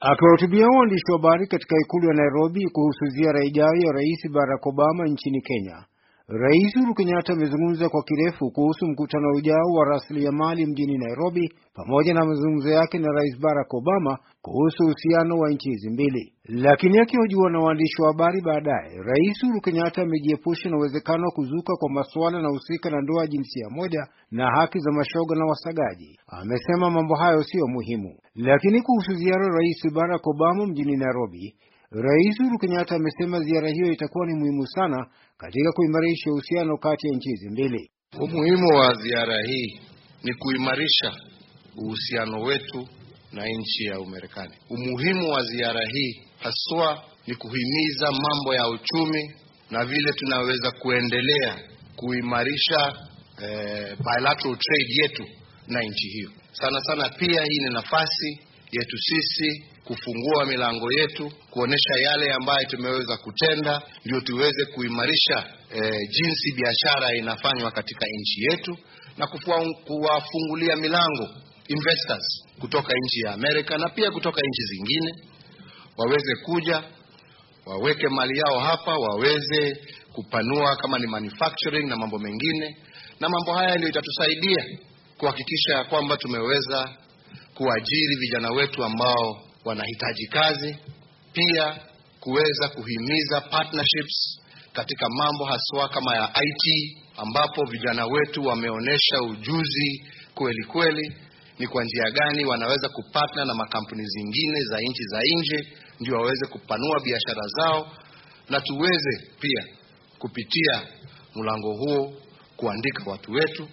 Akiwahutubia waandishi wa habari katika ikulu ya Nairobi kuhusu ziara ijayo ya Rais Barack Obama nchini Kenya, Rais Uhuru Kenyatta amezungumza kwa kirefu kuhusu mkutano ujao wa rasilimali mjini Nairobi pamoja na mazungumzo yake na Rais Barack Obama kuhusu uhusiano wa nchi hizi mbili. Lakini akihojiwa na waandishi wa habari baadaye, Rais Uhuru Kenyatta amejiepusha na uwezekano wa kuzuka kwa masuala yanahusika na ndoa jinsia moja na haki za mashoga na wasagaji. Amesema mambo hayo siyo muhimu. Lakini kuhusu ziara Rais Barack Obama mjini Nairobi, Rais Uhuru Kenyatta amesema ziara hiyo itakuwa ni muhimu sana katika kuimarisha uhusiano kati ya nchi hizi mbili. Umuhimu wa ziara hii ni kuimarisha uhusiano wetu na nchi ya Umarekani. Umuhimu wa ziara hii haswa ni kuhimiza mambo ya uchumi na vile tunaweza kuendelea kuimarisha eh, bilateral trade yetu na nchi hiyo. Sana sana pia hii ni nafasi yetu sisi kufungua milango yetu, kuonesha yale ambayo tumeweza kutenda, ndio tuweze kuimarisha e, jinsi biashara inafanywa katika nchi yetu na kuwafungulia milango investors kutoka nchi ya Amerika na pia kutoka nchi zingine waweze kuja waweke mali yao hapa, waweze kupanua kama ni manufacturing na mambo mengine, na mambo haya ndio itatusaidia kuhakikisha ya kwamba tumeweza kuajiri vijana wetu ambao wanahitaji kazi, pia kuweza kuhimiza partnerships katika mambo haswa kama ya IT, ambapo vijana wetu wameonyesha ujuzi kweli kweli, ni kwa njia gani wanaweza kupatna na makampuni zingine za nchi za nje, ndio waweze kupanua biashara zao, na tuweze pia kupitia mlango huo kuandika watu wetu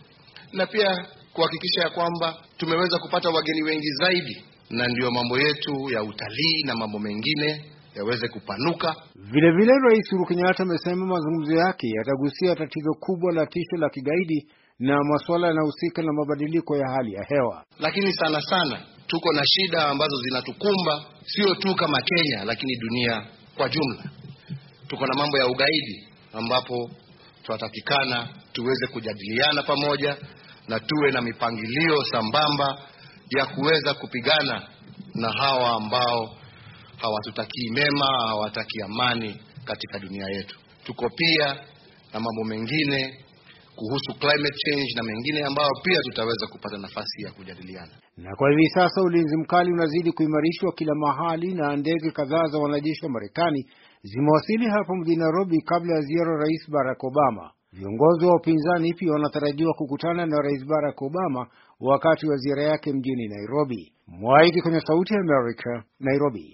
na pia kuhakikisha ya kwamba tumeweza kupata wageni wengi zaidi, na ndiyo mambo yetu ya utalii na mambo mengine yaweze kupanuka. Vile vile, Rais Uhuru Kenyatta amesema mazungumzo yake yatagusia tatizo kubwa la tisho la kigaidi na masuala yanayohusika na mabadiliko ya hali ya hewa. Lakini sana sana tuko na shida ambazo zinatukumba sio tu kama Kenya, lakini dunia kwa jumla. Tuko na mambo ya ugaidi ambapo tunatakikana tuweze kujadiliana pamoja na tuwe na mipangilio sambamba ya kuweza kupigana na hawa ambao hawatutakii mema, hawataki amani katika dunia yetu. Tuko pia na mambo mengine kuhusu climate change na mengine ambayo pia tutaweza kupata nafasi ya kujadiliana. Na kwa hivi sasa ulinzi mkali unazidi kuimarishwa kila mahali, na ndege kadhaa za wanajeshi wa Marekani zimewasili hapa mjini Nairobi kabla ya ziara Rais Barack Obama. Viongozi wa upinzani pia wanatarajiwa kukutana na Rais Barack Obama wakati wa ziara yake mjini Nairobi. Mwaiki kwenye Sauti ya Amerika, Nairobi.